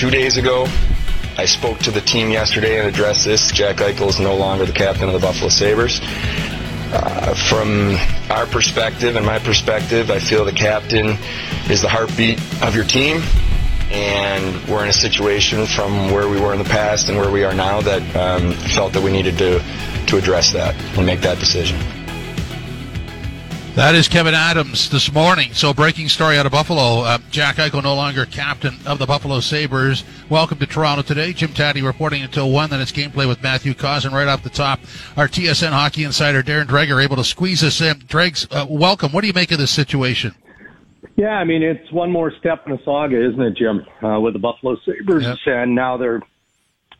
two days ago. I spoke to the team yesterday and addressed this. Jack Eichel is no longer the captain of the Buffalo Sabres. Uh, from our perspective and my perspective, I feel the captain is the heartbeat of your team. And we're in a situation from where we were in the past and where we are now that um, felt that we needed to, to address that and make that decision. That is Kevyn Adams this morning. So, breaking story out of Buffalo. Uh, Jack Eichel no longer captain of the Buffalo Sabres. Welcome to Toronto today. Jim Tatti reporting until 1. Then it's gameplay with Matthew Causing right off the top. Our TSN hockey insider, Darren Dreger, able to squeeze us in. Dregs, uh, welcome. What do you make of this situation? Yeah, I mean, it's one more step in the saga, isn't it, Jim, uh, with the Buffalo Sabres. Yep. And now they're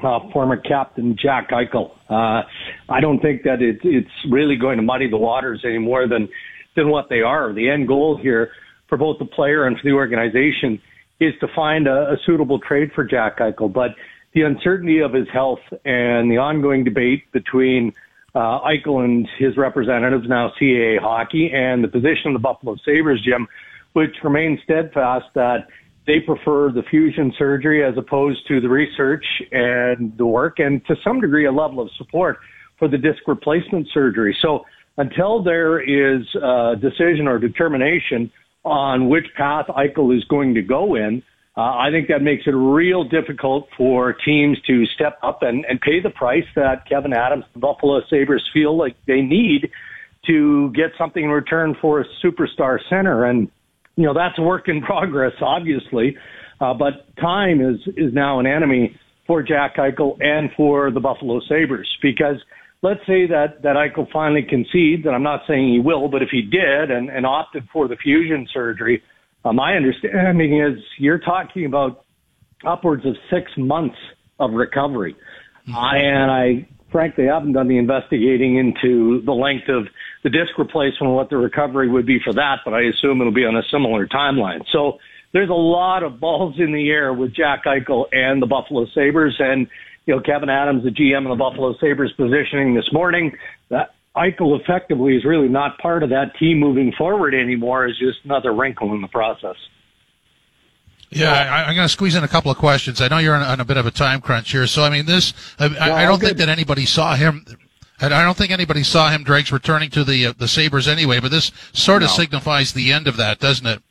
uh, former captain Jack Eichel. Uh, I don't think that it, it's really going to muddy the waters any more than than what they are. The end goal here for both the player and for the organization is to find a, a suitable trade for Jack Eichel. But the uncertainty of his health and the ongoing debate between uh, Eichel and his representatives, now CAA Hockey, and the position of the Buffalo Sabres, Jim, which remains steadfast that they prefer the fusion surgery as opposed to the research and the work, and to some degree a level of support for the disc replacement surgery. So until there is a decision or determination on which path Eichel is going to go in, uh, I think that makes it real difficult for teams to step up and, and pay the price that Kevyn Adams, the Buffalo Sabres feel like they need to get something in return for a superstar center. And, you know, that's a work in progress, obviously. Uh, but time is, is now an enemy for Jack Eichel and for the Buffalo Sabres because – let's say that that Eichel finally concedes, and I'm not saying he will, but if he did and, and opted for the fusion surgery, uh, my understanding is you're talking about upwards of six months of recovery. Mm-hmm. And I frankly haven't done the investigating into the length of the disc replacement and what the recovery would be for that, but I assume it'll be on a similar timeline. So there's a lot of balls in the air with Jack Eichel and the Buffalo Sabres, and you know, Kevyn Adams, the GM of the Buffalo Sabres positioning this morning, that Eichel effectively is really not part of that team moving forward anymore is just another wrinkle in the process. Yeah, I, am going to squeeze in a couple of questions. I know you're on, on, a bit of a time crunch here, so I mean, this I, I don't think that anybody saw him. I don't think anybody saw him, Dregs returning to the uh, the Sabres anyway. But this sort of no. signifies the end of that, doesn't it?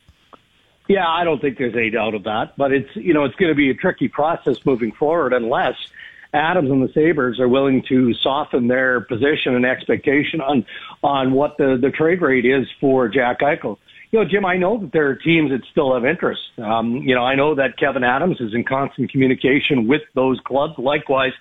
Yeah, I don't think there's any doubt of that. But it's you know it's going to be a tricky process moving forward unless Adams and the Sabres are willing to soften their position and expectation on on what the the trade rate is for Jack Eichel. You know, Jim, I know that there are teams that still have interest. Um, you know, I know that Kevyn Adams is in constant communication with those clubs. Likewise,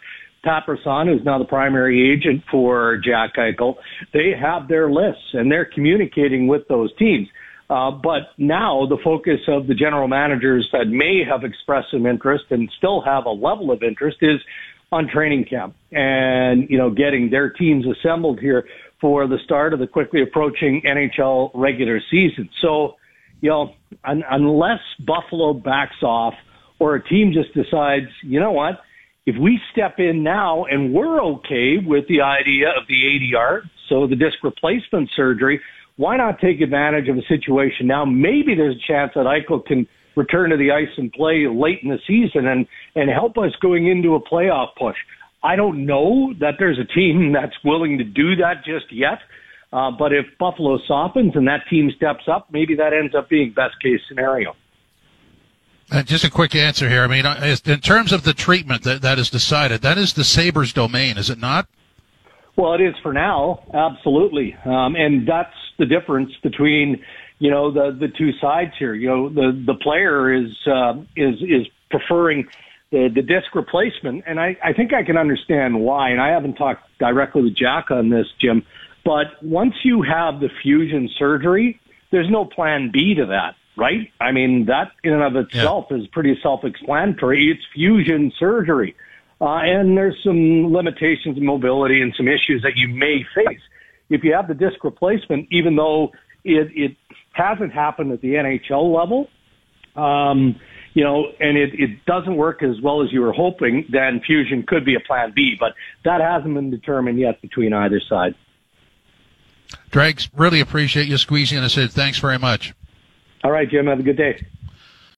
Pat who's now the primary agent for Jack Eichel, they have their lists and they're communicating with those teams. Uh, but now the focus of the general managers that may have expressed some interest and still have a level of interest is on training camp and, you know, getting their teams assembled here for the start of the quickly approaching NHL regular season. So, you know, un- unless Buffalo backs off or a team just decides, you know what, if we step in now and we're okay with the idea of the ADR, so the disc replacement surgery, why not take advantage of a situation now? Maybe there's a chance that Eichel can return to the ice and play late in the season and, and help us going into a playoff push. I don't know that there's a team that's willing to do that just yet. Uh, but if Buffalo softens and that team steps up, maybe that ends up being best case scenario. And just a quick answer here. I mean, uh, in terms of the treatment that, that is decided, that is the Sabres' domain, is it not? Well, it is for now, absolutely. Um, and that's the difference between you know the the two sides here. You know the the player is uh, is is preferring the the disc replacement, and I I think I can understand why. And I haven't talked directly with Jack on this, Jim, but once you have the fusion surgery, there's no plan B to that. Right? I mean, that in and of itself yeah. is pretty self-explanatory. It's fusion surgery. Uh, and there's some limitations in mobility and some issues that you may face. If you have the disc replacement, even though it, it hasn't happened at the NHL level. Um, you know, and it, it doesn't work as well as you were hoping, then fusion could be a plan B, but that hasn't been determined yet between either side. Dregs, really appreciate you squeezing us in. Thanks very much. All right, Jim. Have a good day.